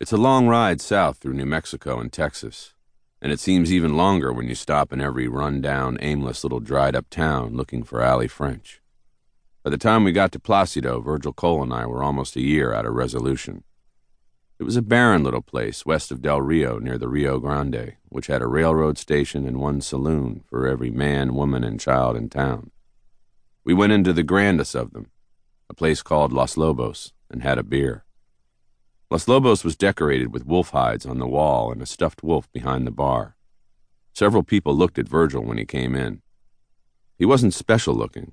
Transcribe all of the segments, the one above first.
It's a long ride south through New Mexico and Texas, and it seems even longer when you stop in every run down, aimless little dried up town looking for Allie French. By the time we got to Placido, Virgil Cole and I were almost a year out of resolution. It was a barren little place west of Del Rio near the Rio Grande, which had a railroad station and one saloon for every man, woman, and child in town. We went into the grandest of them, a place called Los Lobos, and had a beer. Los Lobos was decorated with wolf hides on the wall and a stuffed wolf behind the bar. Several people looked at Virgil when he came in. He wasn't special looking,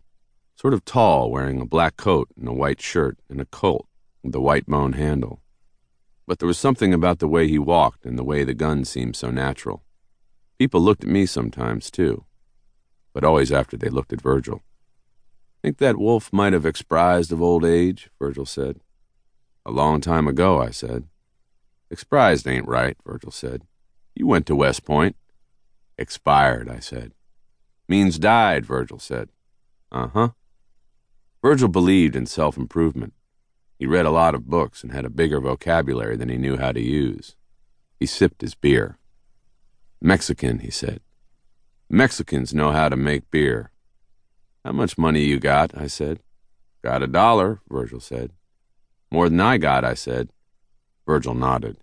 sort of tall, wearing a black coat and a white shirt and a Colt with a white bone handle. But there was something about the way he walked and the way the gun seemed so natural. People looked at me sometimes, too, but always after they looked at Virgil. Think that wolf might have exprised of old age, Virgil said. A long time ago, I said. Exprised ain't right, Virgil said. You went to West Point. Expired, I said. Means died, Virgil said. Uh huh. Virgil believed in self improvement. He read a lot of books and had a bigger vocabulary than he knew how to use. He sipped his beer. Mexican, he said. Mexicans know how to make beer. How much money you got? I said. Got a dollar, Virgil said. More than I got, I said. Virgil nodded.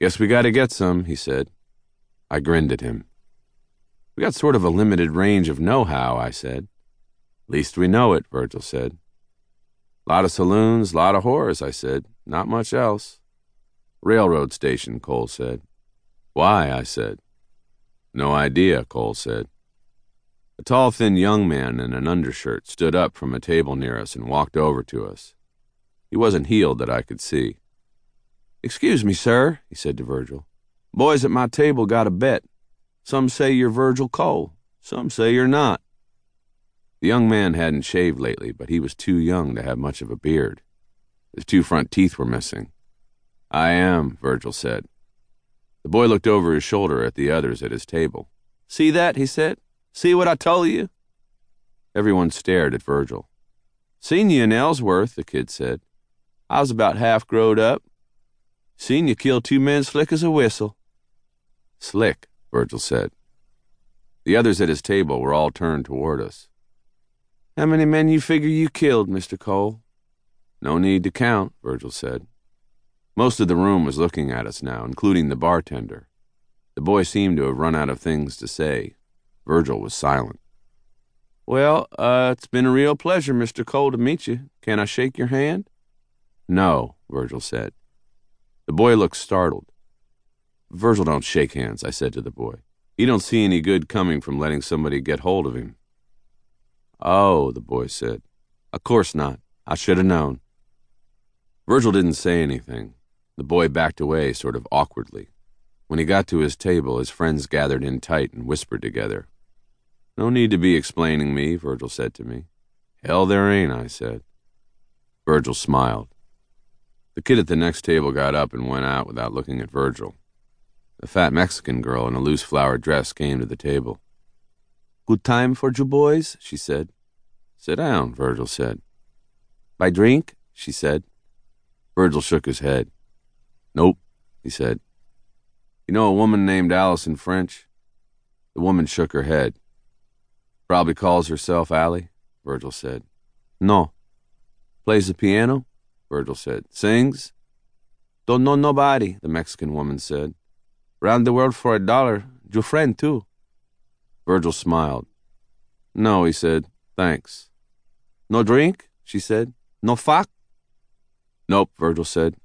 Guess we gotta get some, he said. I grinned at him. We got sort of a limited range of know how, I said. Least we know it, Virgil said. Lot of saloons, lot of whores, I said. Not much else. Railroad station, Cole said. Why? I said. No idea, Cole said. A tall, thin young man in an undershirt stood up from a table near us and walked over to us. He wasn't heeled that I could see. Excuse me, sir, he said to Virgil. Boys at my table got a bet. Some say you're Virgil Cole. Some say you're not. The young man hadn't shaved lately, but he was too young to have much of a beard. His two front teeth were missing. I am, Virgil said. The boy looked over his shoulder at the others at his table. See that? he said. See what I told you? Everyone stared at Virgil. Seen you in Ellsworth, the kid said. I was about half growed up. Seen you kill two men slick as a whistle. Slick, Virgil said. The others at his table were all turned toward us. How many men you figure you killed, Mr. Cole? No need to count, Virgil said. Most of the room was looking at us now, including the bartender. The boy seemed to have run out of things to say. Virgil was silent. Well, uh, it's been a real pleasure, Mr. Cole, to meet you. Can I shake your hand? No, Virgil said. The boy looked startled. Virgil don't shake hands, I said to the boy. He don't see any good coming from letting somebody get hold of him. Oh, the boy said. Of course not. I should have known. Virgil didn't say anything. The boy backed away sort of awkwardly. When he got to his table, his friends gathered in tight and whispered together. No need to be explaining me, Virgil said to me. Hell, there ain't, I said. Virgil smiled. The kid at the next table got up and went out without looking at Virgil. The fat Mexican girl in a loose flowered dress came to the table. Good time for you boys? she said. Sit down, Virgil said. Buy drink? she said. Virgil shook his head. Nope, he said. You know a woman named Allison French? The woman shook her head. Probably calls herself Allie, Virgil said. No. Plays the piano? Virgil said. Sings? Don't know nobody, the Mexican woman said. Round the world for a dollar. Your friend, too. Virgil smiled. No, he said. Thanks. No drink? she said. No fuck? Nope, Virgil said.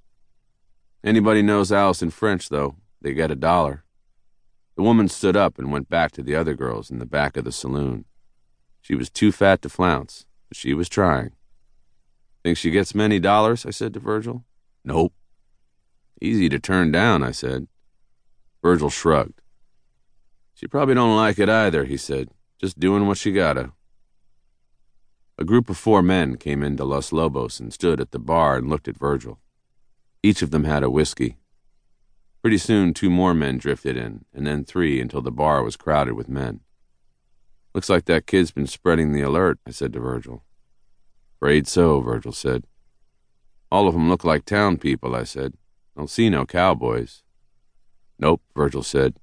Anybody knows Allison French, though. They get a dollar. The woman stood up and went back to the other girls in the back of the saloon. She was too fat to flounce, but she was trying. Think she gets many dollars? I said to Virgil. Nope. Easy to turn down, I said. Virgil shrugged. She probably don't like it either, he said. Just doing what she gotta. A group of four men came into Los Lobos and stood at the bar and looked at Virgil. Each of them had a whiskey. Pretty soon, two more men drifted in, and then three until the bar was crowded with men. Looks like that kid's been spreading the alert, I said to Virgil. Afraid so, Virgil said. All of them look like town people, I said. Don't see no cowboys. Nope, Virgil said.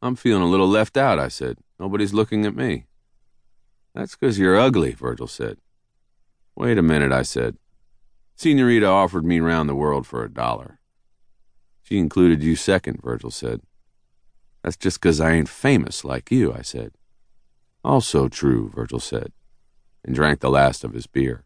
I'm feeling a little left out, I said. Nobody's looking at me. That's 'cause you're ugly, Virgil said. Wait a minute, I said. Senorita offered me round the world for a dollar. She included you second, Virgil said. That's just 'cause I ain't famous like you, I said. Also true, Virgil said, and drank the last of his beer.